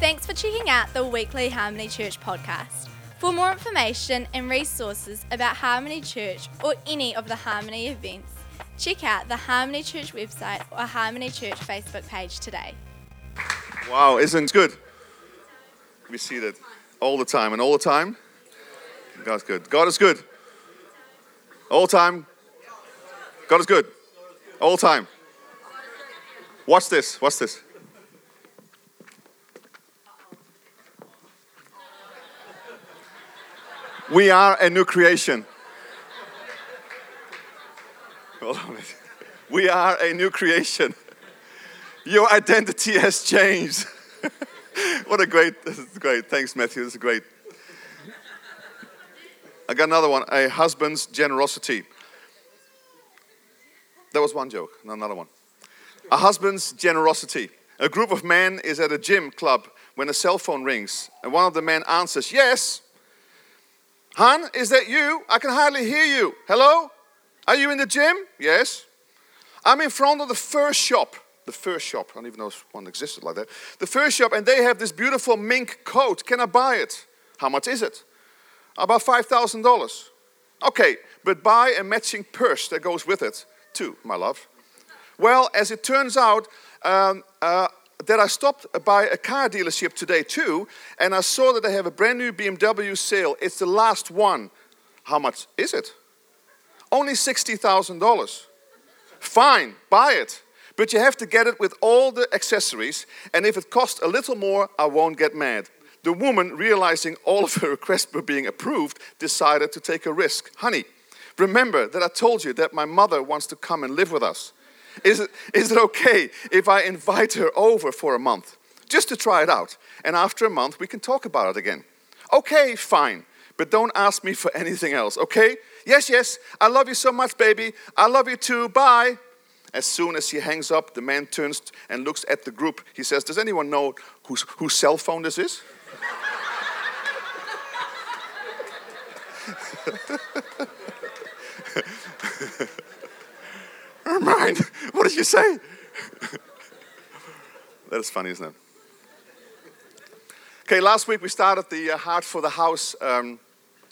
Thanks for checking out the weekly Harmony Church podcast. For more information and resources about Harmony Church or any of the Harmony events, check out the Harmony Church website or Harmony Church Facebook page today. Wow, isn't it good? We see that all the time and all the time. God's good. God is good. All time. God is good. All time. Watch this. Watch this. We are a new creation. We are a new creation. Your identity has changed. what a great, this is great. Thanks, Matthew. This is great. I got another one a husband's generosity. That was one joke, not another one. A husband's generosity. A group of men is at a gym club when a cell phone rings, and one of the men answers, Yes. Han, is that you? I can hardly hear you. Hello? Are you in the gym? Yes. I'm in front of the fur shop. The fur shop. I don't even know if one existed like that. The fur shop, and they have this beautiful mink coat. Can I buy it? How much is it? About $5,000. Okay, but buy a matching purse that goes with it, too, my love. Well, as it turns out, um, uh, that I stopped by a car dealership today too, and I saw that they have a brand new BMW sale. It's the last one. How much is it? Only $60,000. Fine, buy it. But you have to get it with all the accessories, and if it costs a little more, I won't get mad. The woman, realizing all of her requests were being approved, decided to take a risk. Honey, remember that I told you that my mother wants to come and live with us. Is it, is it okay if I invite her over for a month? Just to try it out. And after a month, we can talk about it again. Okay, fine. But don't ask me for anything else, okay? Yes, yes, I love you so much, baby. I love you too. Bye. As soon as he hangs up, the man turns and looks at the group. He says, Does anyone know whose, whose cell phone this is? Mind, what did you say? that is funny, isn't it? Okay, last week we started the uh, Heart for the House um,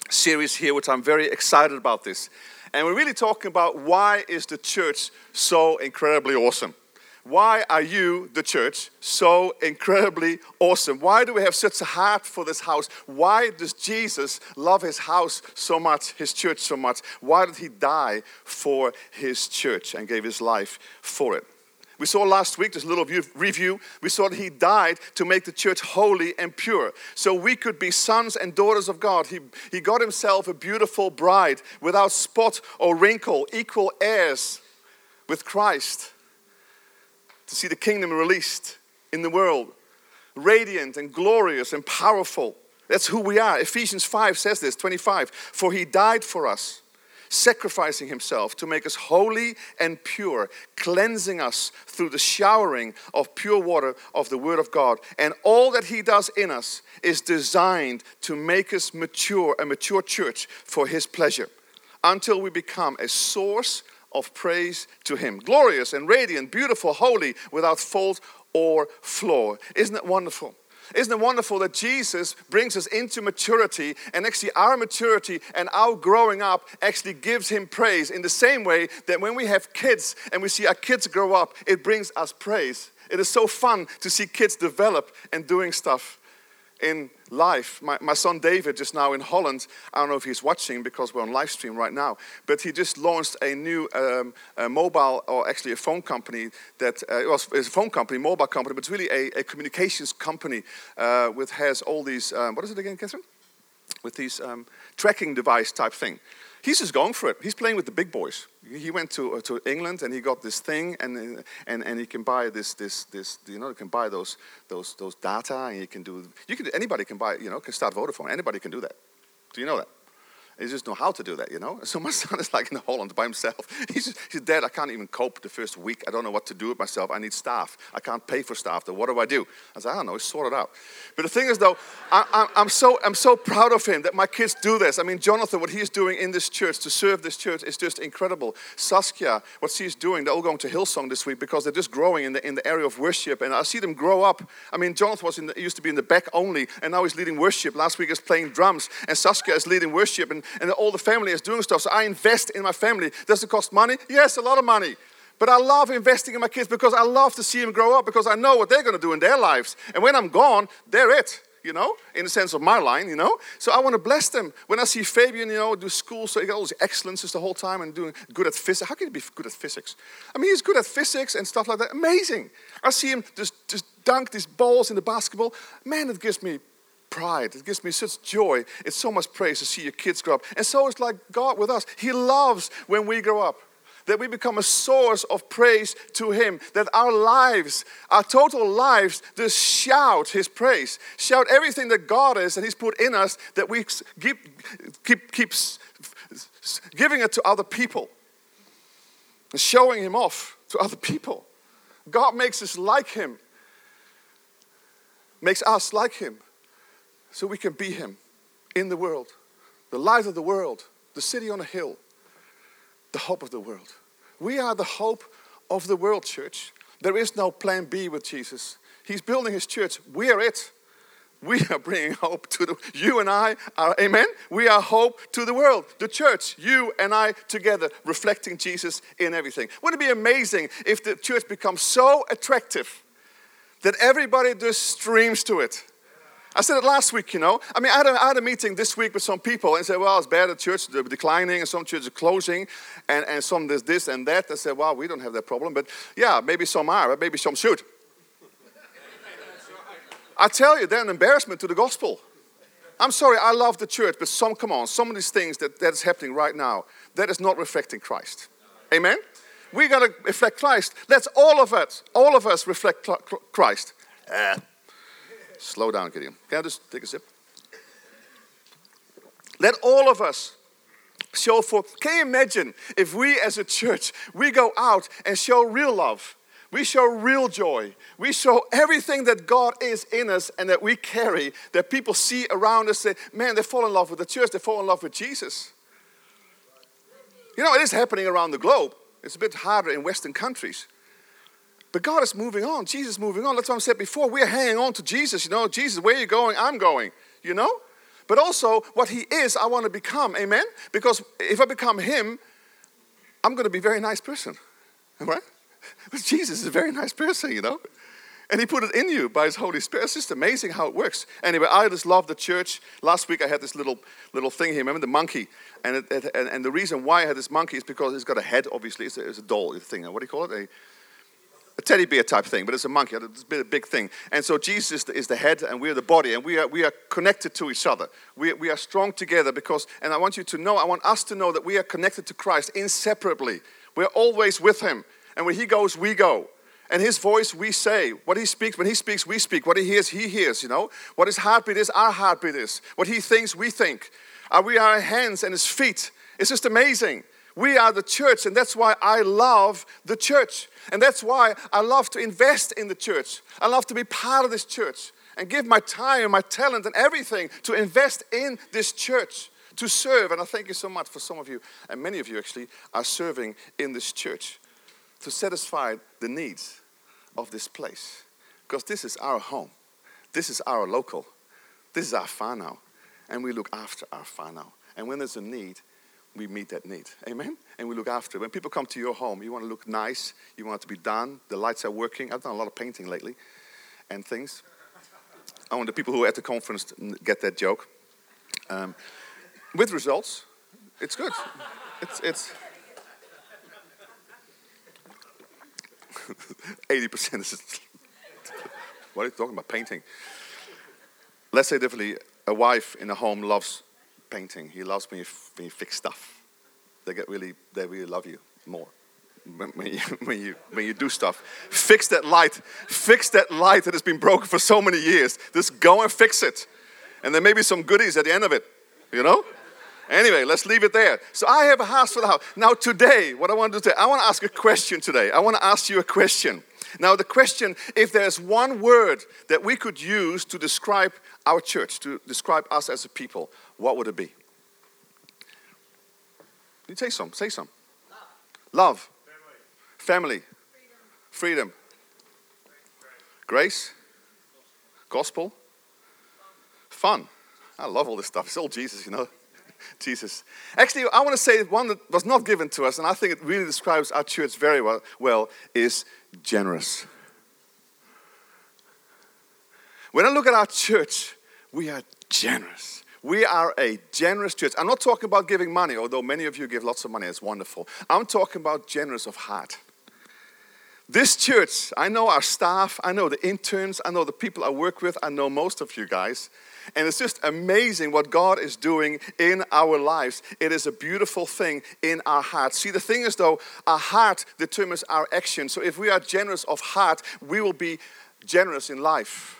series here, which I'm very excited about this. And we're really talking about why is the church so incredibly awesome? Why are you, the church, so incredibly awesome? Why do we have such a heart for this house? Why does Jesus love his house so much, his church so much? Why did he die for his church and gave his life for it? We saw last week, a little review, we saw that he died to make the church holy and pure. So we could be sons and daughters of God. He, he got himself a beautiful bride without spot or wrinkle, equal heirs with Christ to see the kingdom released in the world, radiant and glorious and powerful. That's who we are. Ephesians 5 says this 25. For he died for us, sacrificing himself to make us holy and pure, cleansing us through the showering of pure water of the Word of God. And all that he does in us is designed to make us mature, a mature church for his pleasure, until we become a source of praise to Him. Glorious and radiant, beautiful, holy, without fault or flaw. Isn't it wonderful? Isn't it wonderful that Jesus brings us into maturity and actually our maturity and our growing up actually gives Him praise in the same way that when we have kids and we see our kids grow up, it brings us praise. It is so fun to see kids develop and doing stuff in life. My, my son David, just now in Holland, I don't know if he's watching because we're on live stream right now, but he just launched a new um, a mobile, or actually a phone company that uh, it was a phone company, mobile company, but it's really a, a communications company uh, with has all these, um, what is it again, Catherine? With these um, tracking device type thing. He's just going for it. He's playing with the big boys. He went to, uh, to England and he got this thing, and, and, and he can buy this, this, this, you know, you can buy those, those, those data, and you can do, you can, anybody can buy, you know, can start Vodafone. Anybody can do that. Do you know that? He just know how to do that, you know. So my son is like in Holland by himself. He's, just, he's Dad, I can't even cope the first week. I don't know what to do with myself. I need staff. I can't pay for staff. What do I do? I said, I don't know. Sort it out. But the thing is, though, I, am so I'm so proud of him that my kids do this. I mean, Jonathan, what he's doing in this church to serve this church is just incredible. Saskia, what she's doing, they're all going to Hillsong this week because they're just growing in the in the area of worship, and I see them grow up. I mean, Jonathan was in the, used to be in the back only, and now he's leading worship. Last week he's playing drums, and Saskia is leading worship, and, and all the family is doing stuff. So I invest in my family. Does it cost money? Yes, a lot of money. But I love investing in my kids because I love to see them grow up because I know what they're going to do in their lives. And when I'm gone, they're it, you know, in the sense of my line, you know. So I want to bless them. When I see Fabian, you know, do school, so he got all these excellences the whole time and doing good at physics. How can he be good at physics? I mean, he's good at physics and stuff like that. Amazing. I see him just, just dunk these balls in the basketball. Man, it gives me pride. It gives me such joy. It's so much praise to see your kids grow up. And so it's like God with us. He loves when we grow up. That we become a source of praise to Him. That our lives, our total lives, just shout His praise. Shout everything that God is and He's put in us that we keep, keep, keep giving it to other people. And showing Him off to other people. God makes us like Him. Makes us like Him so we can be Him in the world, the light of the world, the city on a hill, the hope of the world. We are the hope of the world, church. There is no plan B with Jesus. He's building His church. We are it. We are bringing hope to the you and I are amen. We are hope to the world. The church, you and I together, reflecting Jesus in everything. Wouldn't it be amazing if the church becomes so attractive that everybody just streams to it? I said it last week, you know. I mean, I had, a, I had a meeting this week with some people and said, well, it's bad at church, they're declining, and some churches are closing, and, and some there's this and that. I said, well, we don't have that problem, but yeah, maybe some are, but maybe some should. I tell you, they're an embarrassment to the gospel. I'm sorry, I love the church, but some, come on, some of these things that, that is happening right now, that is not reflecting Christ. Amen? We got to reflect Christ. Let's all of us, all of us reflect Christ. Uh, Slow down, Gideon. Can I just take a sip? Let all of us show forth. Can you imagine if we as a church, we go out and show real love? We show real joy. We show everything that God is in us and that we carry, that people see around us say, man, they fall in love with the church, they fall in love with Jesus. You know, it is happening around the globe. It's a bit harder in Western countries. But God is moving on. Jesus is moving on. That's what I said before. We're hanging on to Jesus. You know, Jesus, where are you going? I'm going. You know? But also, what He is, I want to become. Amen? Because if I become Him, I'm going to be a very nice person. Right? But Jesus is a very nice person, you know? And He put it in you by His Holy Spirit. It's just amazing how it works. Anyway, I just love the church. Last week I had this little little thing here. Remember the monkey? And, it, it, and, and, the reason why I had this monkey is because it's got a head, obviously. It's a, it's a doll thing. What do you call it? A, a teddy bear type thing, but it's a monkey. It's a big thing. And so Jesus is the head and we are the body and we are, we are connected to each other. We, we are strong together because, and I want you to know, I want us to know that we are connected to Christ inseparably. We're always with Him. And when He goes, we go. And His voice, we say. What He speaks, when He speaks, we speak. What He hears, He hears, you know. What His heartbeat is, our heartbeat is. What He thinks, we think. Uh, are we our hands and His feet? It's just amazing. We are the church, and that's why I love the church. And that's why I love to invest in the church. I love to be part of this church and give my time my talent and everything to invest in this church, to serve. And I thank you so much for some of you, and many of you actually, are serving in this church to satisfy the needs of this place. Because this is our home, this is our local, this is our whānau, and we look after our whānau. And when there's a need, we meet that need. Amen? And we look after it. When people come to your home, you want to look nice, you want it to be done, the lights are working. I've done a lot of painting lately and things. I want the people who are at the conference get that joke. Um, with results, it's good. It's, it's 80% is. what are you talking about? Painting. Let's say differently a wife in a home loves painting. He loves when you, when you fix stuff. They get really, they really love you more when, when, you, when, you, when you do stuff. Fix that light. Fix that light that has been broken for so many years. Just go and fix it. And there may be some goodies at the end of it, you know? Anyway, let's leave it there. So I have a house for the house. Now, today, what I want to do, today, I want to ask a question today. I want to ask you a question. Now, the question if there's one word that we could use to describe our church, to describe us as a people, what would it be? You say some, say some. Love. Family. Family. Freedom. Freedom. Grace. Gospel. Fun. I love all this stuff. It's all Jesus, you know. Jesus. Actually, I want to say one that was not given to us, and I think it really describes our church very well, well is generous. When I look at our church, we are generous. We are a generous church. I'm not talking about giving money, although many of you give lots of money. It's wonderful. I'm talking about generous of heart. This church, I know our staff, I know the interns, I know the people I work with, I know most of you guys. And it's just amazing what God is doing in our lives. It is a beautiful thing in our hearts. See, the thing is, though, our heart determines our action. So if we are generous of heart, we will be generous in life.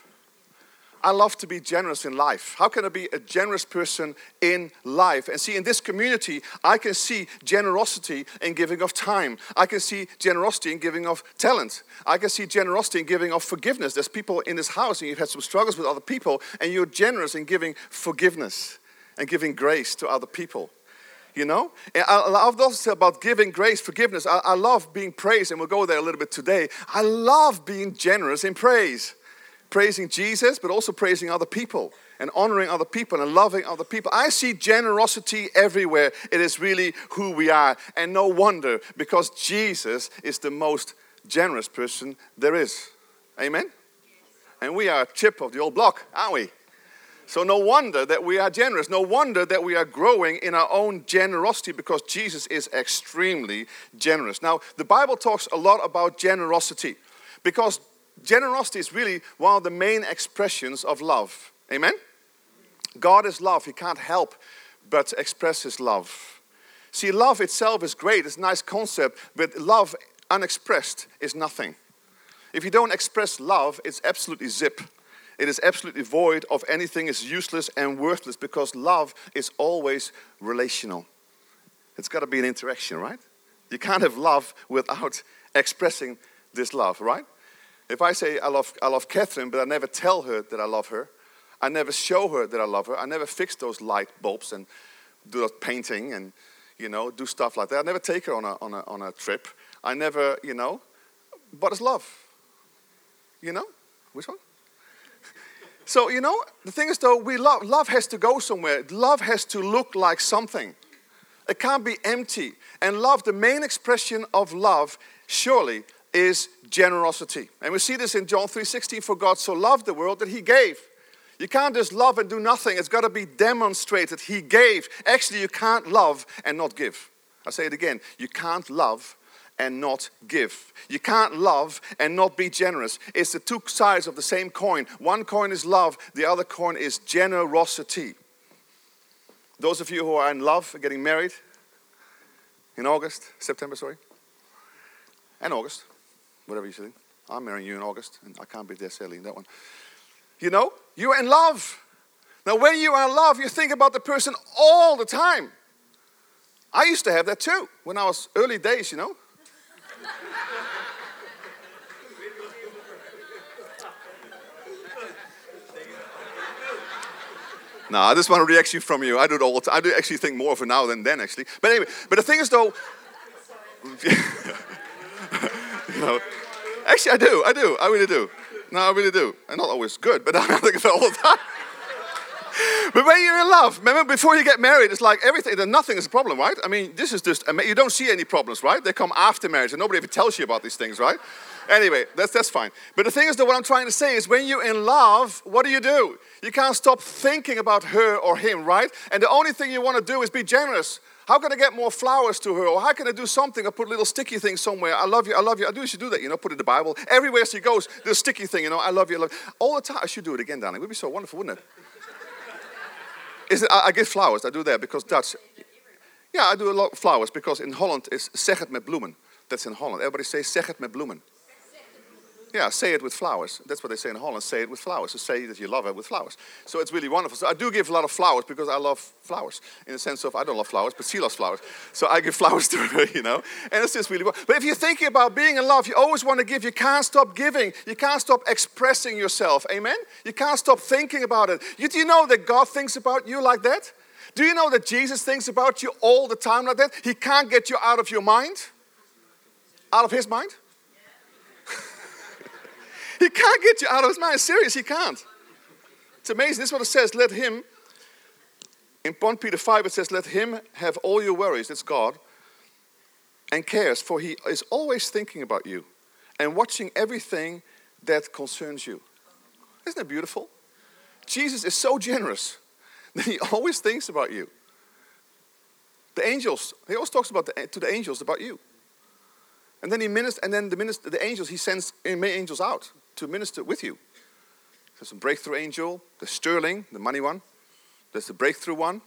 I love to be generous in life. How can I be a generous person in life? And see, in this community, I can see generosity in giving of time. I can see generosity in giving of talent. I can see generosity in giving of forgiveness. There's people in this house, and you've had some struggles with other people, and you're generous in giving forgiveness and giving grace to other people. You know, and I love also about giving grace, forgiveness. I, I love being praised, and we'll go there a little bit today. I love being generous in praise praising Jesus, but also praising other people and honoring other people and loving other people. I see generosity everywhere. It is really who we are. And no wonder, because Jesus is the most generous person there is. Amen? And we are a chip of the old block, aren't we? So, no wonder that we are generous. No wonder that we are growing in our own generosity because Jesus is extremely generous. Now, the Bible talks a lot about generosity because generosity is really one of the main expressions of love. Amen? God is love. He can't help but express his love. See, love itself is great, it's a nice concept, but love unexpressed is nothing. If you don't express love, it's absolutely zip. It is absolutely void of anything, it's useless and worthless because love is always relational. It's got to be an interaction, right? You can't have love without expressing this love, right? If I say I love, I love Catherine, but I never tell her that I love her, I never show her that I love her, I never fix those light bulbs and do that painting and, you know, do stuff like that. I never take her on a, on a, on a trip. I never, you know, but it's love? You know? Which one? so, you know, the thing is though, we love, love has to go somewhere. Love has to look like something. It can't be empty. And love, the main expression of love, surely is generosity. And we see this in John 3:16 for God so loved the world that he gave. You can't just love and do nothing. It's got to be demonstrated. He gave. Actually, you can't love and not give. I say it again. You can't love and not give. You can't love and not be generous. It's the two sides of the same coin. One coin is love, the other coin is generosity. Those of you who are in love, are getting married in August, September, sorry, and August, whatever you say. I'm marrying you in August, and I can't be there sadly in that one. You know, you're in love. Now, when you are in love, you think about the person all the time. I used to have that too when I was early days, you know. no, I just want a reaction from you. I do it all the time. I do actually think more of it now than then, actually. But anyway, but the thing is, though, know, actually, I do. I do. I really do. No, I really do. And not always good, but I'm think all the time. but when you're in love, remember before you get married, it's like everything, then nothing is a problem, right? I mean, this is just, you don't see any problems, right? They come after marriage and nobody ever tells you about these things, right? Anyway, that's, that's fine. But the thing is that what I'm trying to say is when you're in love, what do you do? You can't stop thinking about her or him, right? And the only thing you want to do is be generous. How can I get more flowers to her? Or how can I do something? I put a little sticky things somewhere. I love you, I love you. I do, should do that, you know, put it in the Bible. Everywhere she goes, a sticky thing, you know, I love you, I love you. All the time. I should do it again, darling. It would be so wonderful, wouldn't it? Is it I, I give flowers. I do that because Dutch. Yeah, I do a lot of flowers because in Holland is zeg het met bloemen. That's in Holland. Everybody say zeg het met bloemen. Yeah, say it with flowers. That's what they say in Holland. Say it with flowers. So say that you love it with flowers. So it's really wonderful. So I do give a lot of flowers because I love flowers. In the sense of I don't love flowers, but she loves flowers. So I give flowers to her, you know. And it's just really. Wonderful. But if you're thinking about being in love, you always want to give. You can't stop giving. You can't stop expressing yourself. Amen. You can't stop thinking about it. You, do you know that God thinks about you like that? Do you know that Jesus thinks about you all the time like that? He can't get you out of your mind, out of His mind. He can't get you out of his mind. Serious, he can't. It's amazing. This is what it says. Let him, in 1 Peter 5, it says, Let him have all your worries, that's God, and cares, for he is always thinking about you and watching everything that concerns you. Isn't that beautiful? Jesus is so generous that he always thinks about you. The angels, he always talks about the, to the angels about you. And then he ministers, and then the minister, the angels, he sends angels out to minister with you. There's a breakthrough angel, the sterling, the money one. There's the breakthrough one.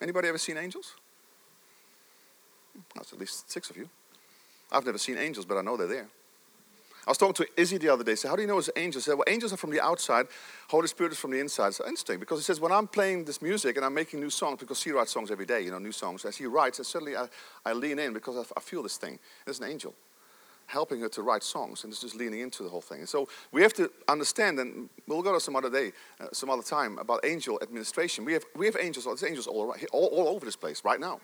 Anybody ever seen angels? That's at least six of you. I've never seen angels, but I know they're there. I was talking to Izzy the other day. Said, "How do you know it's angels?" Said, "Well, angels are from the outside. Holy Spirit is from the inside." It's interesting because he says, "When I'm playing this music and I'm making new songs, because he writes songs every day, you know, new songs. As he writes, and suddenly I, I lean in because I, I feel this thing. There's an angel helping her to write songs, and just leaning into the whole thing. And so we have to understand, and we'll go to some other day, uh, some other time about angel administration. We have we have angels, there's angels all, around, all, all over this place right now,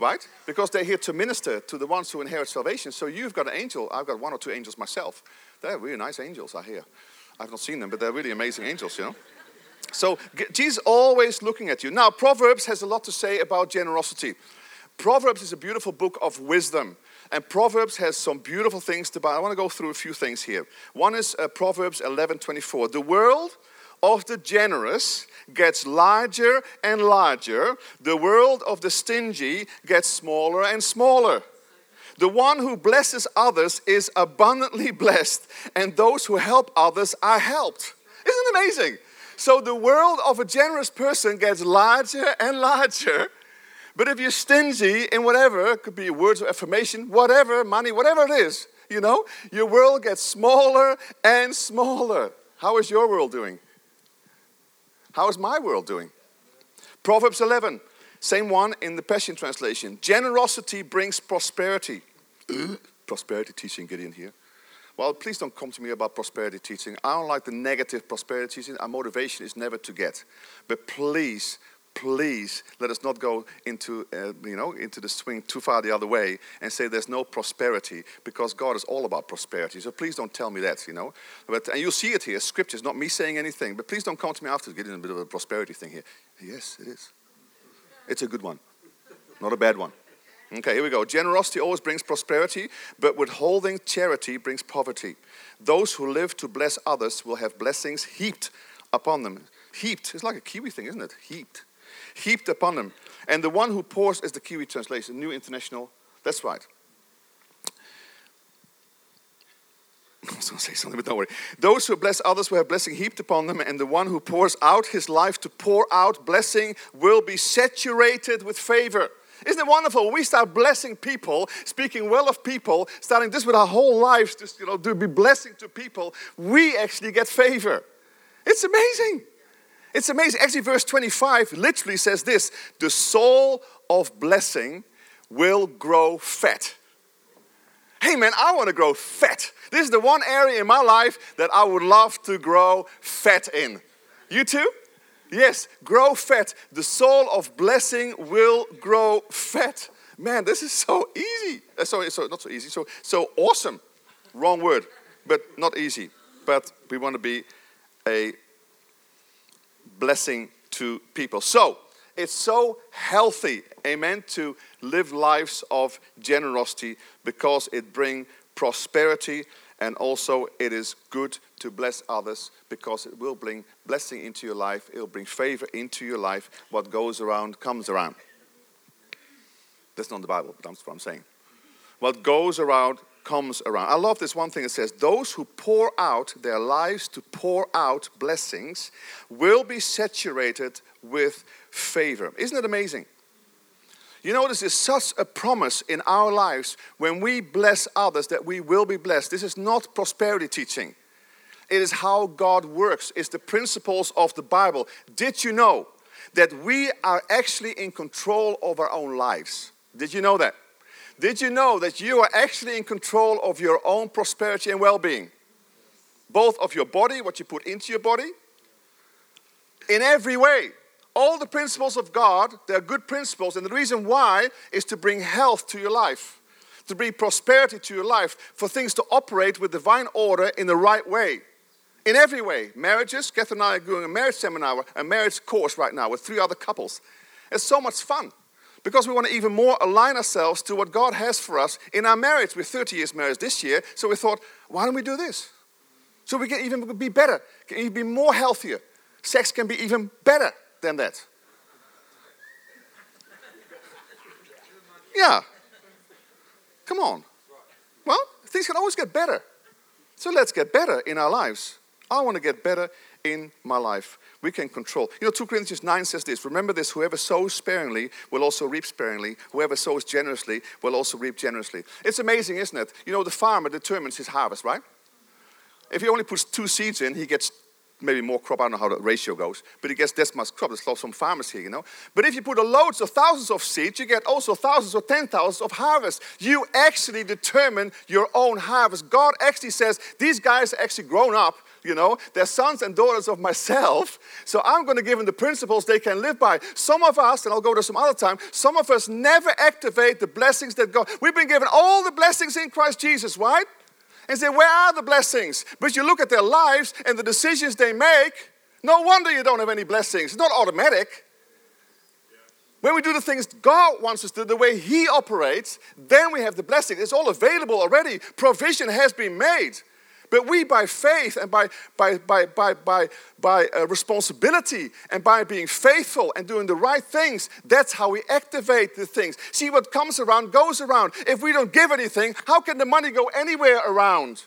right? Because they're here to minister to the ones who inherit salvation. So you've got an angel. I've got one or two angels myself. They're really nice angels, I hear. I've not seen them, but they're really amazing angels, you know. So Jesus always looking at you. Now, Proverbs has a lot to say about generosity. Proverbs is a beautiful book of wisdom. And Proverbs has some beautiful things to buy. I want to go through a few things here. One is uh, Proverbs 11:24. The world of the generous gets larger and larger. The world of the stingy gets smaller and smaller. The one who blesses others is abundantly blessed, and those who help others are helped. Isn't it amazing? So the world of a generous person gets larger and larger, but if you're stingy in whatever, it could be words of affirmation, whatever, money, whatever it is, you know, your world gets smaller and smaller. How is your world doing? How is my world doing? Proverbs 11, same one in the Passion Translation. Generosity brings prosperity. prosperity teaching, Gideon here. Well, please don't come to me about prosperity teaching. I don't like the negative prosperity teaching. Our motivation is never to get. But please please let us not go into, uh, you know, into the swing too far the other way and say there's no prosperity because God is all about prosperity. So please don't tell me that, you know. But, and you'll see it here, scriptures, not me saying anything. But please don't come to me after getting a bit of a prosperity thing here. Yes, it is. It's a good one, not a bad one. Okay, here we go. Generosity always brings prosperity, but withholding charity brings poverty. Those who live to bless others will have blessings heaped upon them. Heaped, it's like a Kiwi thing, isn't it? Heaped heaped upon him. And the one who pours is the Kiwi translation, New International. That's right. I was going to say something, but don't worry. Those who bless others will have blessing heaped upon them, and the one who pours out his life to pour out blessing will be saturated with favor. Isn't it wonderful? We start blessing people, speaking well of people, starting this with our whole lives, just you know, to be blessing to people. We actually get favor. It's amazing. It's amazing. Actually, verse 25 literally says this the soul of blessing will grow fat. Hey man, I want to grow fat. This is the one area in my life that I would love to grow fat in. You too? Yes, grow fat. The soul of blessing will grow fat. Man, this is so easy. Uh, sorry, so not so easy. So so awesome. Wrong word, but not easy. But we want to be a blessing to people. So, it's so healthy, amen, to live lives of generosity because it brings prosperity and also it is good to bless others because it will bring blessing into your life, it will bring favor into your life. What goes around comes around. That's not the Bible, but that's what I'm saying. What goes around comes around. I love this one thing it says, Those who pour out their lives to pour out blessings will be saturated with favor. Isn't it amazing? You know, this is such a promise in our lives when we bless others that we will be blessed. This is not prosperity teaching. It is how God works. It's the principles of the Bible. Did you know that we are actually in control of our own lives? Did you know that? Did you know that you are actually in control of your own prosperity and well being? Both of your body, what you put into your body, in every way. All the principles of God, they're good principles, and the reason why is to bring health to your life, to bring prosperity to your life, for things to operate with divine order in the right way. In every way. Marriages, Catherine and I are doing a marriage seminar, a marriage course right now with three other couples. It's so much fun because we want to even more align ourselves to what God has for us in our marriage. We're 30 years married this year, so we thought, why don't we do this? So we can even be better, can even be more healthier. Sex can be even better than that. Yeah. Come on. Well, things can always get better. So let's get better in our lives. I want to get better in my life. We can control. You know, 2 Corinthians 9 says this Remember this whoever sows sparingly will also reap sparingly. Whoever sows generously will also reap generously. It's amazing, isn't it? You know, the farmer determines his harvest, right? If he only puts two seeds in, he gets maybe more crop. I don't know how the ratio goes, but he gets this much crop. There's some farmers here, you know. But if you put a loads of thousands of seeds, you get also thousands or ten thousands of harvest. You actually determine your own harvest. God actually says these guys are actually grown up. You know, they're sons and daughters of myself. So I'm going to give them the principles they can live by. Some of us, and I'll go to some other time, some of us never activate the blessings that God. We've been given all the blessings in Christ Jesus, right? and say, Where are the blessings? But you look at their lives and the decisions they make, no wonder you don't have any blessings. It's not automatic. When we do the things God wants us to, the way He operates, then we have the blessing. It's all available already. Provision has been made. But we, by faith and by, by, by, by, by, by uh, responsibility and by being faithful and doing the right things, that's how we activate the things. See, what comes around goes around. If we don't give anything, how can the money go anywhere around?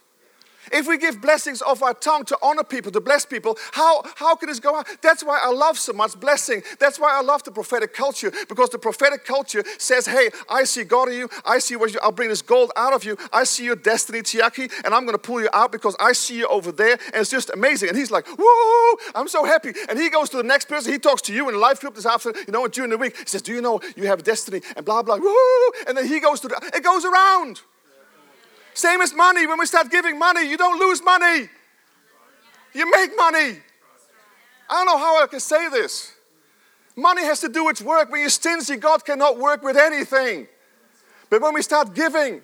If we give blessings of our tongue to honor people, to bless people, how, how can this go on? That's why I love so much blessing. That's why I love the prophetic culture, because the prophetic culture says, hey, I see God in you. I see what you, I'll bring this gold out of you. I see your destiny, Tiaki, and I'm going to pull you out because I see you over there. And it's just amazing. And he's like, whoa, I'm so happy. And he goes to the next person. He talks to you in a life group this afternoon, you know, what, during the week. He says, do you know you have destiny? And blah, blah, woo. And then he goes to the, it goes around. Same as money. When we start giving money, you don't lose money, you make money. I don't know how I can say this. Money has to do its work. When you're stingy, God cannot work with anything. But when we start giving,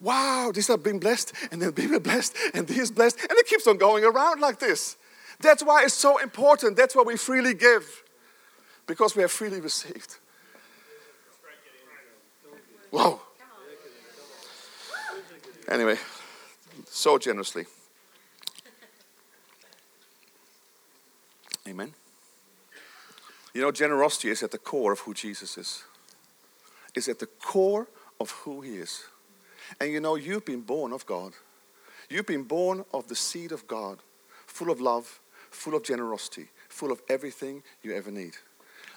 wow, these are being blessed, and then being blessed, and this blessed, and it keeps on going around like this. That's why it's so important. That's why we freely give, because we have freely received. Wow. Anyway, so generously. Amen. You know, generosity is at the core of who Jesus is. It's at the core of who he is. And you know, you've been born of God. You've been born of the seed of God, full of love, full of generosity, full of everything you ever need.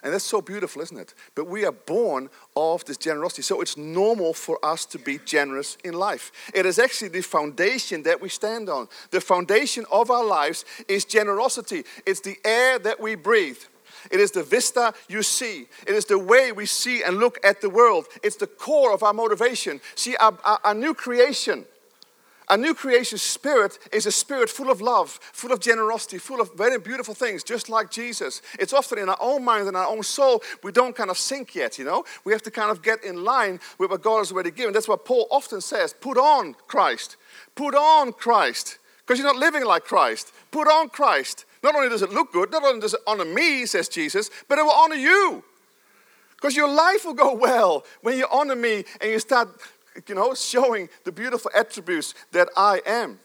And that's so beautiful, isn't it? But we are born of this generosity. So it's normal for us to be generous in life. It is actually the foundation that we stand on. The foundation of our lives is generosity, it's the air that we breathe. It is the vista you see. It is the way we see and look at the world. It's the core of our motivation. See, our, our, our new creation a new creation spirit is a spirit full of love, full of generosity, full of very beautiful things, just like Jesus. It's often in our own mind and our own soul, we don't kind of sink yet, you know? We have to kind of get in line with what God has already given. That's what Paul often says put on Christ. Put on Christ. Because you're not living like Christ. Put on Christ. Not only does it look good, not only does it honor me, says Jesus, but it will honor you. Because your life will go well when you honor me and you start you know, showing the beautiful attributes that I am.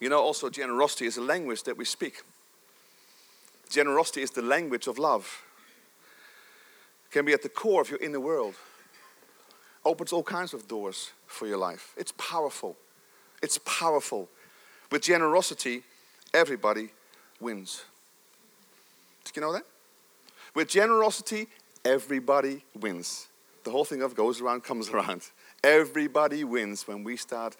You know, also, generosity is a language that we speak. Generosity is the language of love. It can be at the core of your inner world. Opens all kinds of doors for your life. It's powerful. It's powerful. With generosity, everybody wins. Did you know that? With generosity, everybody wins. The whole thing of goes around, comes around. Everybody wins when we start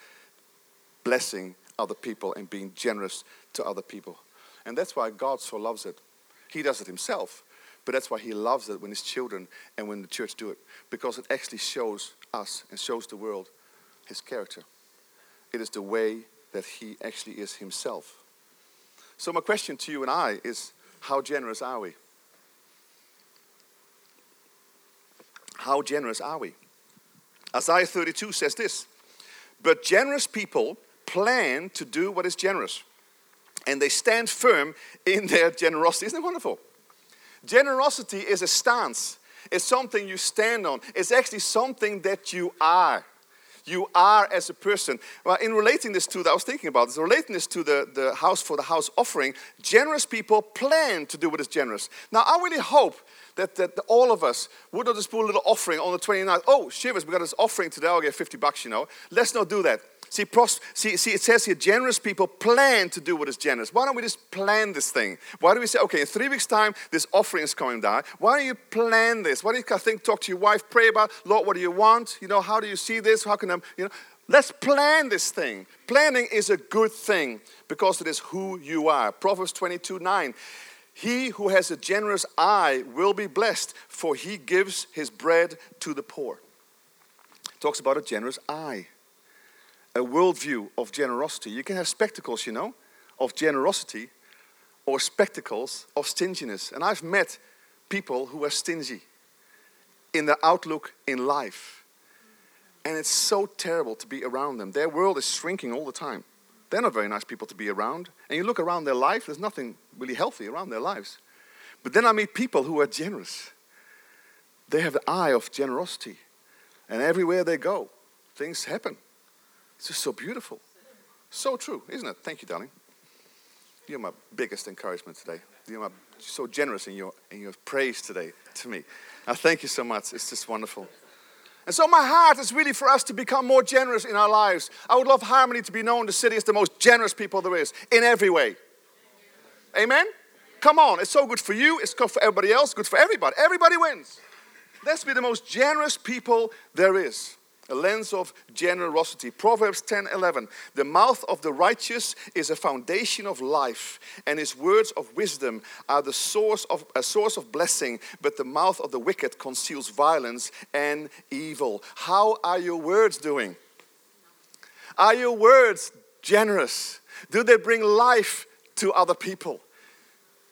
blessing other people and being generous to other people. And that's why God so loves it. He does it himself, but that's why he loves it when his children and when the church do it, because it actually shows us and shows the world his character. It is the way that he actually is himself. So, my question to you and I is how generous are we? How generous are we? Isaiah 32 says this But generous people plan to do what is generous, and they stand firm in their generosity. Isn't it wonderful? Generosity is a stance, it's something you stand on, it's actually something that you are you are as a person. Well, in relating this to, that I was thinking about this, relating this to the, the house for the house offering, generous people plan to do what is generous. Now, I really hope that, that all of us would not just put a little offering on the 29th. Oh, shivers, we got this offering today, I'll get 50 bucks, you know. Let's not do that. See, pros- see, see, it says here, generous people plan to do what is generous. Why don't we just plan this thing? Why do we say, okay, in three weeks' time, this offering is coming down? Why don't you plan this? Why don't you think, talk to your wife, pray about, Lord, what do you want? You know, how do you see this? How can I, you know, let's plan this thing. Planning is a good thing because it is who you are. Proverbs 22 9. He who has a generous eye will be blessed, for he gives his bread to the poor. Talks about a generous eye a worldview of generosity. You can have spectacles, you know, of generosity or spectacles of stinginess. And I've met people who are stingy in their outlook in life. And it's so terrible to be around them. Their world is shrinking all the time. They're not very nice people to be around. And you look around their life, there's nothing really healthy around their lives. But then I meet people who are generous. They have the eye of generosity. And everywhere they go, things happen. It's just so beautiful. So true, isn't it? Thank you, darling. You're my biggest encouragement today. You're my, so generous in your, in your praise today to me. Now, thank you so much. It's just wonderful. And so, my heart is really for us to become more generous in our lives. I would love Harmony to be known the city as the most generous people there is in every way. Amen? Come on, it's so good for you, it's good for everybody else, good for everybody. Everybody wins. Let's be the most generous people there is a lens of generosity. Proverbs 10 11. The mouth of the righteous is a foundation of life, and his words of wisdom are the source of a source of blessing, but the mouth of the wicked conceals violence and evil. How are your words doing? Are your words generous? Do they bring life to other people?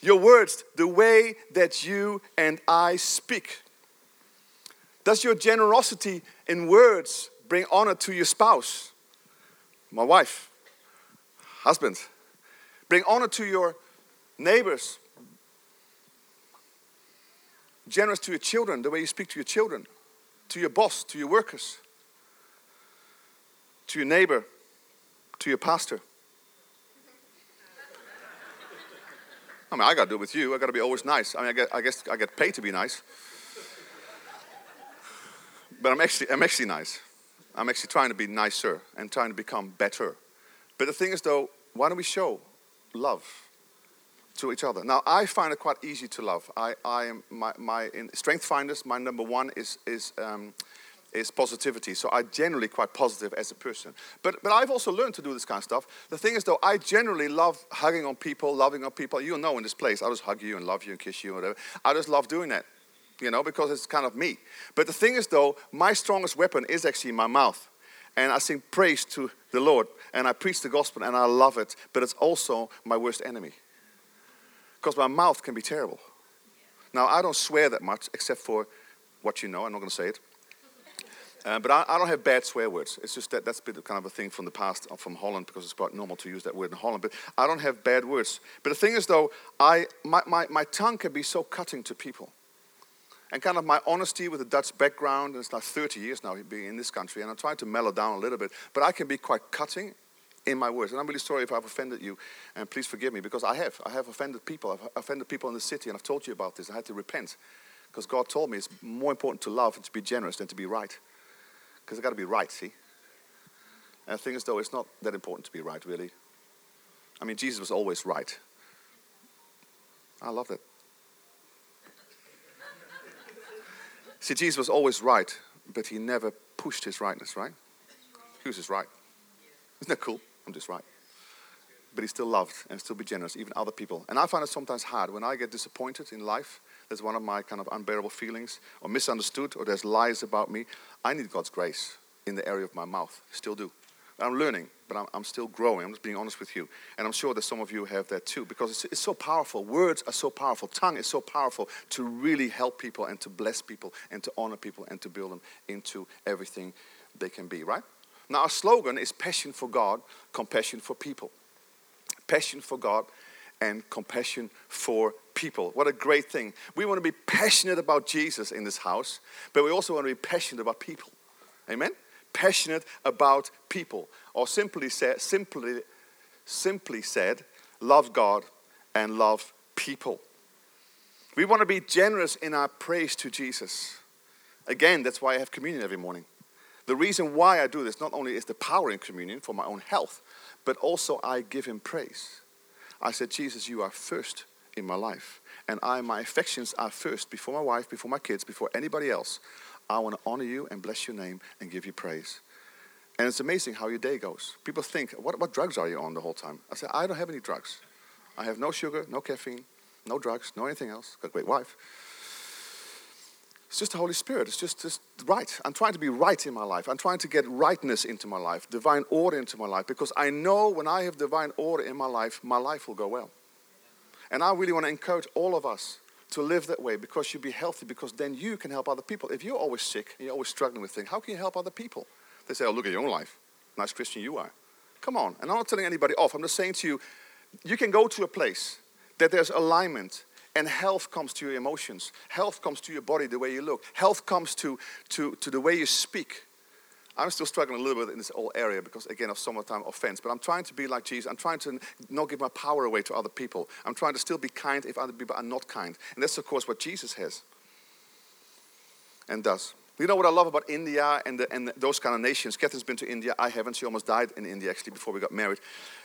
Your words, the way that you and I speak. Does your generosity in words bring honor to your spouse? My wife, husband. Bring honor to your neighbors. Generous to your children, the way you speak to your children, to your boss, to your workers, to your neighbor, to your pastor. I mean, I got to do it with you. I got to be always nice. I mean, I, get, I guess I get paid to be nice. But I'm actually, I'm actually nice. I'm actually trying to be nicer and trying to become better. But the thing is, though, why don't we show love to each other? Now, I find it quite easy to love. I, I am my, my in Strength Finders. My number one is is um, is positivity. So I'm generally quite positive as a person. But but I've also learned to do this kind of stuff. The thing is, though, I generally love hugging on people, loving on people. You know, in this place, I just hug you and love you and kiss you and whatever. I just love doing that you know, because it's kind of me. But the thing is, though, my strongest weapon is actually my mouth. And I sing praise to the Lord, and I preach the gospel, and I love it. But it's also my worst enemy. Because my mouth can be terrible. Now, I don't swear that much, except for what you know. I'm not going to say it. Uh, but I, I, don't have bad swear words. It's just that that's been kind of a thing from the past, uh, from Holland, because it's quite normal to use that word in Holland. But I don't have bad words. But the thing is, though, I, my, my, my tongue can be so cutting to people and kind of my honesty with a Dutch background, and it's like 30 years now being in this country, and I'm trying to mellow down a little bit, but I can be quite cutting in my words. And I'm really sorry if I've offended you, and please forgive me, because I have. I have offended people. I've offended people in the city, and I've told you about this. I had to repent, because God told me it's more important to love and to be generous than to be right. Because I've got to be right, see? And the thing is, though, it's not that important to be right, really. I mean, Jesus was always right. I love that. See, Jesus was always right, but he never pushed his rightness, right? He was just right. Isn't that cool? I'm just right. But he still loved and still be generous, even other people. And I find it sometimes hard when I get disappointed in life. That's one of my kind of unbearable feelings, or misunderstood, or there's lies about me. I need God's grace in the area of my mouth. Still do. I'm learning, but I'm, I'm, still growing. I'm just being honest with you. And I'm sure that some of you have that too, because it's, it's so powerful. Words are so powerful. Tongue is so powerful to really help people and to bless people and to honor people and to build them into everything they can be, right? Now, our slogan is passion for God, compassion for people. Passion for God and compassion for people. What a great thing. We want to be passionate about Jesus in this house, but we also want to be passionate about people. Amen? passionate about people. Or simply said, simply, simply said, love God and love people. We want to be generous in our praise to Jesus. Again, that's why I have communion every morning. The reason why I do this not only is the power in communion for my own health, but also I give him praise. I said, Jesus, you are first in my life. And I, my affections are first before my wife, before my kids, before anybody else. I want to honor you and bless your name and give you praise. And it's amazing how your day goes. People think, what, what drugs are you on the whole time? I say, I don't have any drugs. I have no sugar, no caffeine, no drugs, no anything else. Got a great wife. It's just the Holy Spirit. It's just, just right. I'm trying to be right in my life. I'm trying to get rightness into my life, divine order into my life, because I know when I have divine order in my life, my life will go well. And I really want to encourage all of us to live that way because you'll be healthy, because then you can help other people. If you're always sick and you're always struggling with things, how can you help other people? They say, oh, look at your own life. Nice Christian you are. Come on. And I'm not telling anybody off. I'm just saying to you, you can go to a place that there's alignment and health comes to your emotions. Health comes to your body, the way you look. Health comes to, to, to the way you speak. I'm still struggling a little bit in this whole area because, again, of summertime offense. But I'm trying to be like Jesus. I'm trying to not give my power away to other people. I'm trying to still be kind if other people are not kind. And that's, of course, what Jesus has and does. You know what I love about India and, the, and those kind of nations? Catherine's been to India. I haven't. She almost died in India actually before we got married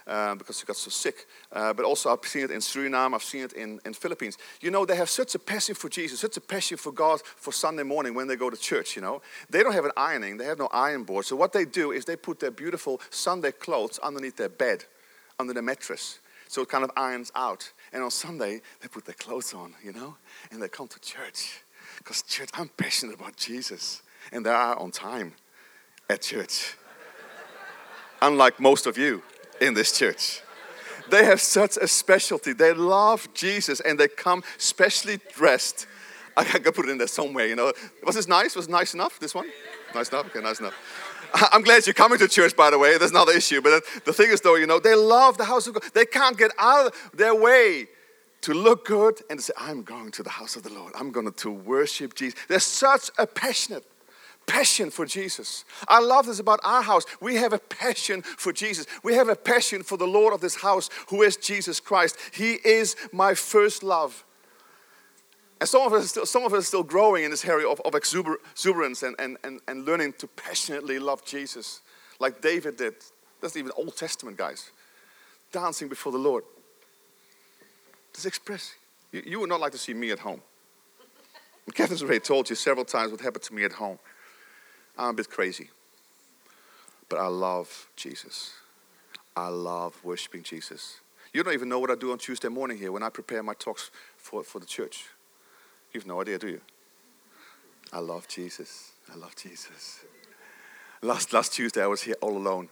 uh, because she got so sick. Uh, but also I've seen it in Suriname. I've seen it in, in Philippines. You know, they have such a passion for Jesus, such a passion for God for Sunday morning when they go to church, you know. They don't have an ironing. They have no iron board. So what they do is they put their beautiful Sunday clothes underneath their bed, under the mattress. So it kind of irons out. And on Sunday, they put their clothes on, you know, and they come to church. Because, church, I'm passionate about Jesus. And they are on time at church. Unlike most of you in this church. They have such a specialty. They love Jesus and they come specially dressed. I gotta put it in there somewhere, you know. Was this nice? Was it nice enough, this one? Nice enough? Okay, nice enough. I'm glad you're coming to church, by the way. That's another issue. But the thing is, though, you know, they love the house of God. They can't get out of their way to look good and to say, I'm going to the house of the Lord. I'm going to worship Jesus. There's such a passionate passion for Jesus. I love this about our house. We have a passion for Jesus. We have a passion for the Lord of this house, who is Jesus Christ. He is my first love. And some of us, still, some of us still growing in this area of, of exuberance and, and, and, and learning to passionately love Jesus, like David did. That's even Old Testament, guys. Dancing before the Lord. Just express. You, you would not like to see me at home. Catherine's already told you several times what happened to me at home. I'm a bit crazy, but I love Jesus. I love worshiping Jesus. You don't even know what I do on Tuesday morning here when I prepare my talks for, for the church. You have no idea, do you? I love Jesus. I love Jesus. Last, last Tuesday, I was here all alone.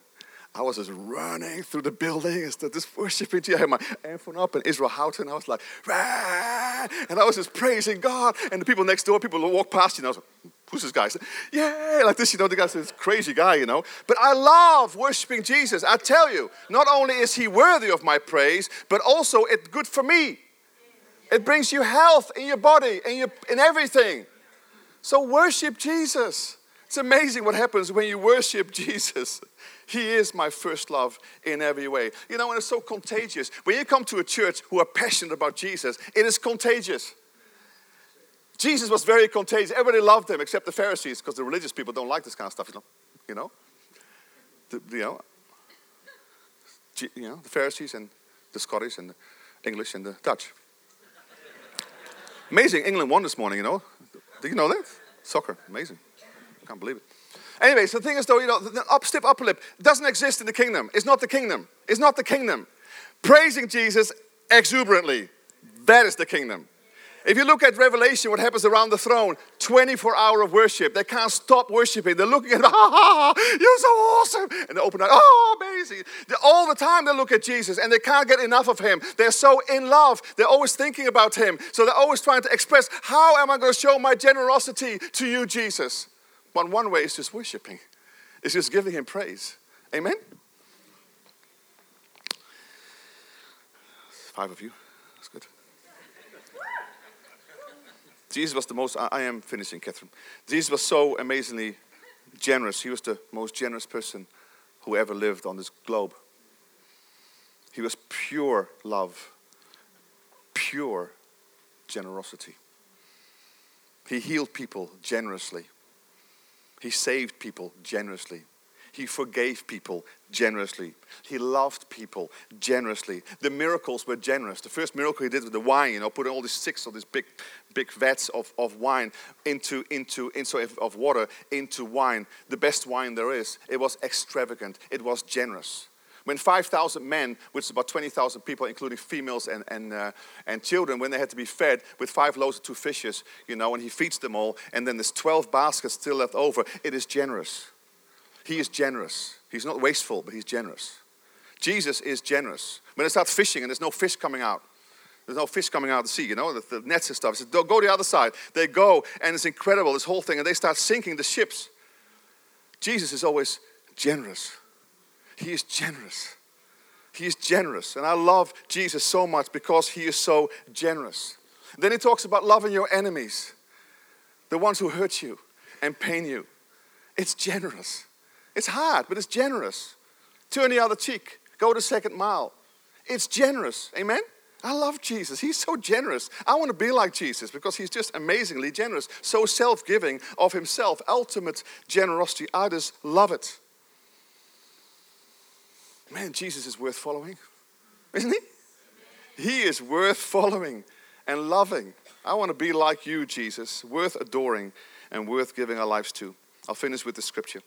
I was just running through the building and just worshiping Jesus. I had my iPhone up and Israel Houghton. I was like, Rah! and I was just praising God. And the people next door, people would walk past you, and I was like, who's this guy? Said, yeah, like this, you know, the guy says, crazy guy, you know. But I love worshiping Jesus. I tell you, not only is he worthy of my praise, but also it's good for me. It brings you health in your body, in, your, in everything. So worship Jesus. It's amazing what happens when you worship Jesus. He is my first love in every way. You know, and it's so contagious. When you come to a church who are passionate about Jesus, it is contagious. Jesus was very contagious. Everybody loved him except the Pharisees because the religious people don't like this kind of stuff. You know, the, you know, you know, the Pharisees and the Scottish and the English and the Dutch. Amazing, England won this morning. You know, do you know that? Soccer, amazing. Can't believe it. Anyway, so the thing is, though, you know, the up, stiff upper lip doesn't exist in the kingdom. It's not the kingdom. It's not the kingdom. Praising Jesus exuberantly, that is the kingdom. If you look at Revelation, what happens around the throne, 24 hour of worship. They can't stop worshiping. They're looking at, ha ha ha, you're so awesome. And they open up, oh, amazing. They're, all the time they look at Jesus and they can't get enough of him. They're so in love. They're always thinking about him. So they're always trying to express, how am I going to show my generosity to you, Jesus? But one way is just worshiping, it's just giving him praise. Amen? Five of you. That's good. Jesus was the most, I am finishing, Catherine. Jesus was so amazingly generous. He was the most generous person who ever lived on this globe. He was pure love, pure generosity. He healed people generously. He saved people generously. He forgave people generously. He loved people generously. The miracles were generous. The first miracle he did with the wine, you know, putting all these six of these big, big vats of, of wine into, into, into of water into wine, the best wine there is. It was extravagant. It was generous. When 5,000 men, which is about 20,000 people, including females and, and, uh, and children, when they had to be fed with five loaves and two fishes, you know, and he feeds them all, and then there's 12 baskets still left over, it is generous. He is generous. He's not wasteful, but he's generous. Jesus is generous. When they start fishing and there's no fish coming out, there's no fish coming out of the sea, you know, the, the nets and stuff. He says, go the other side. They go, and it's incredible, this whole thing, and they start sinking the ships. Jesus is always generous. He is generous. He is generous. And I love Jesus so much because he is so generous. Then he talks about loving your enemies, the ones who hurt you and pain you. It's generous. It's hard, but it's generous. Turn the other cheek, go the second mile. It's generous. Amen? I love Jesus. He's so generous. I want to be like Jesus because he's just amazingly generous, so self giving of himself, ultimate generosity. I just love it. Man, Jesus is worth following, isn't he? He is worth following and loving. I want to be like you, Jesus, worth adoring and worth giving our lives to. I'll finish with the scripture.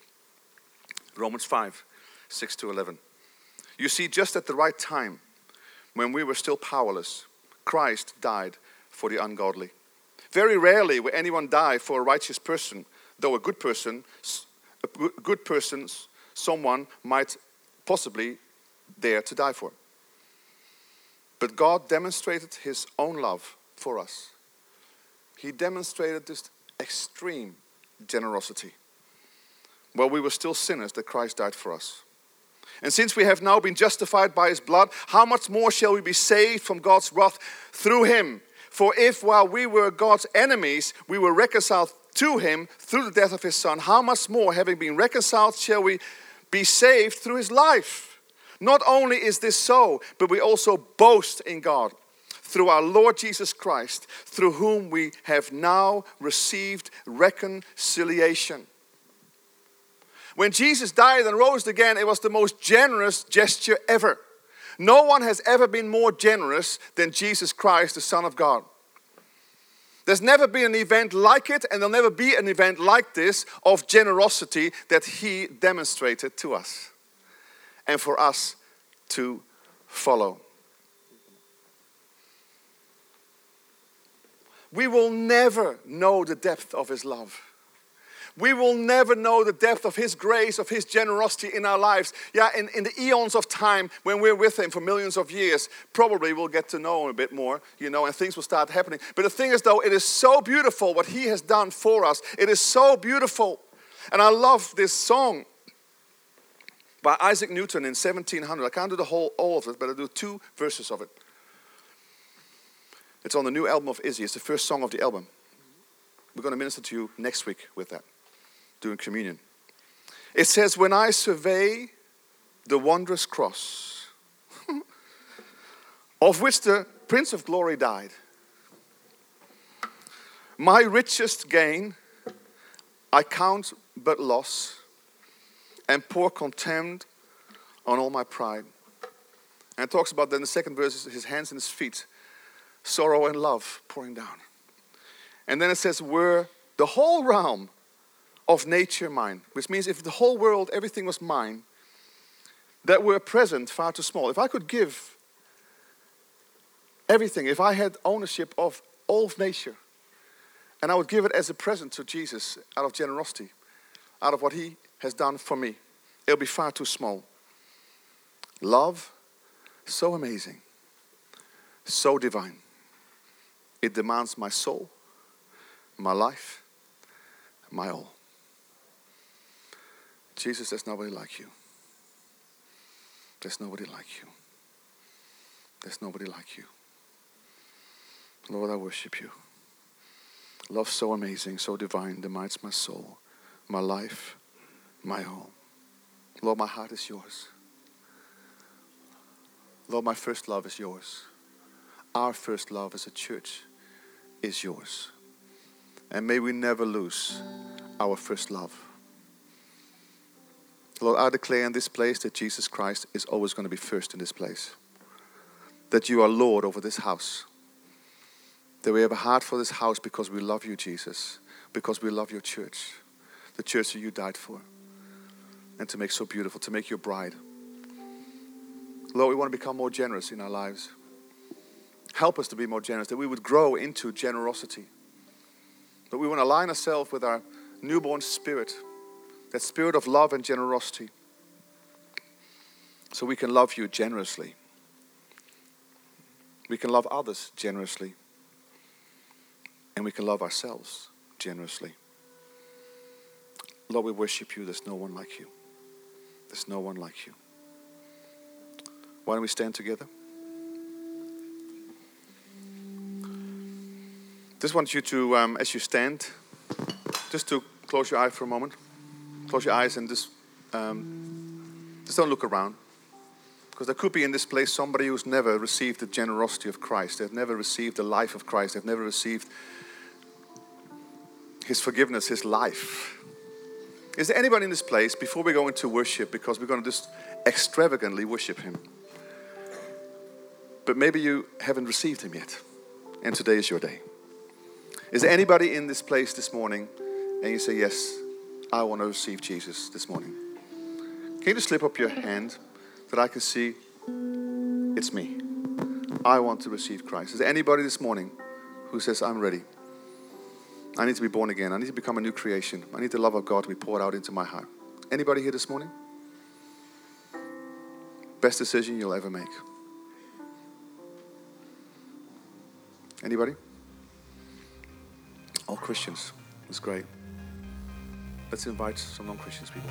Romans 5 6 to 11. You see, just at the right time, when we were still powerless, Christ died for the ungodly. Very rarely will anyone die for a righteous person, though a good person, a good person, someone might possibly there to die for. But God demonstrated his own love for us. He demonstrated this extreme generosity while we were still sinners, that Christ died for us. And since we have now been justified by his blood, how much more shall we be saved from God's wrath through him? For if while we were God's enemies, we were reconciled to him through the death of his son, how much more, having been reconciled, shall we be saved through his life? Not only is this so, but we also boast in God through our Lord Jesus Christ, through whom we have now received reconciliation. When Jesus died and rose again, it was the most generous gesture ever. No one has ever been more generous than Jesus Christ, the Son of God. There's never been an event like it, and there'll never be an event like this of generosity that He demonstrated to us and for us to follow. We will never know the depth of His love we will never know the depth of His grace, of His generosity in our lives. Yeah, in, in the eons of time when we're with Him for millions of years, probably we'll get to know Him a bit more, you know, and things will start happening. But the thing is, though, it is so beautiful what He has done for us. It is so beautiful. And I love this song by Isaac Newton in 1700. I can't do the whole all of it, but I do two verses of it. It's on the new album of Izzy. It's the first song of the album. We're going to minister to you next week with that during communion. It says, When I survey the wondrous cross, of which the Prince of Glory died, my richest gain I count but loss and pour contempt on all my pride. And talks about then the second verse his hands and his feet, sorrow and love pouring down. And then it says, Were the whole realm of nature mine, which means if the whole world, everything was mine, that were present far too small. If I could give everything, if I had ownership of all of nature, and I would give it as a present to Jesus out of generosity, out of what He has done for me, it'll be far too small. Love, so amazing, so divine. It demands my soul, my life, my all. Jesus, there's nobody like you. There's nobody like you. There's nobody like you. Lord, I worship you. Love so amazing, so divine, demands my soul, my life, my home. Lord, my heart is yours. Lord, my first love is yours. Our first love as a church is yours. And may we never lose our first love. Lord, I declare in this place that Jesus Christ is always going to be first in this place. That you are Lord over this house. That we have a heart for this house because we love you, Jesus. Because we love your church. The church that you died for. And to make so beautiful, to make your bride. Lord, we want to become more generous in our lives. Help us to be more generous, that we would grow into generosity. That we want to align ourselves with our newborn spirit, that spirit of love and generosity, so we can love you generously. We can love others generously. And we can love ourselves generously. Lord, we worship you. There's no one like you. There's no one like you. Why don't we stand together? Just want you to, um, as you stand, just to close your eye for a moment. Close your eyes and just, um, just don't look around. Because there could be in this place somebody who's never received the generosity of Christ. They've never received the life of Christ. They've never received His forgiveness, His life. Is there anybody in this place before we go into worship? Because we're going to just extravagantly worship Him. But maybe you haven't received Him yet. And today is your day. Is there anybody in this place this morning and you say, Yes, I want to receive Jesus this morning? Can you just slip up your hand that I can see it's me? I want to receive Christ. Is there anybody this morning who says, I'm ready? I need to be born again. I need to become a new creation. I need the love of God to be poured out into my heart. Anybody here this morning? Best decision you'll ever make. Anybody? All Christians. That's great. Let's invite some non Christians, people.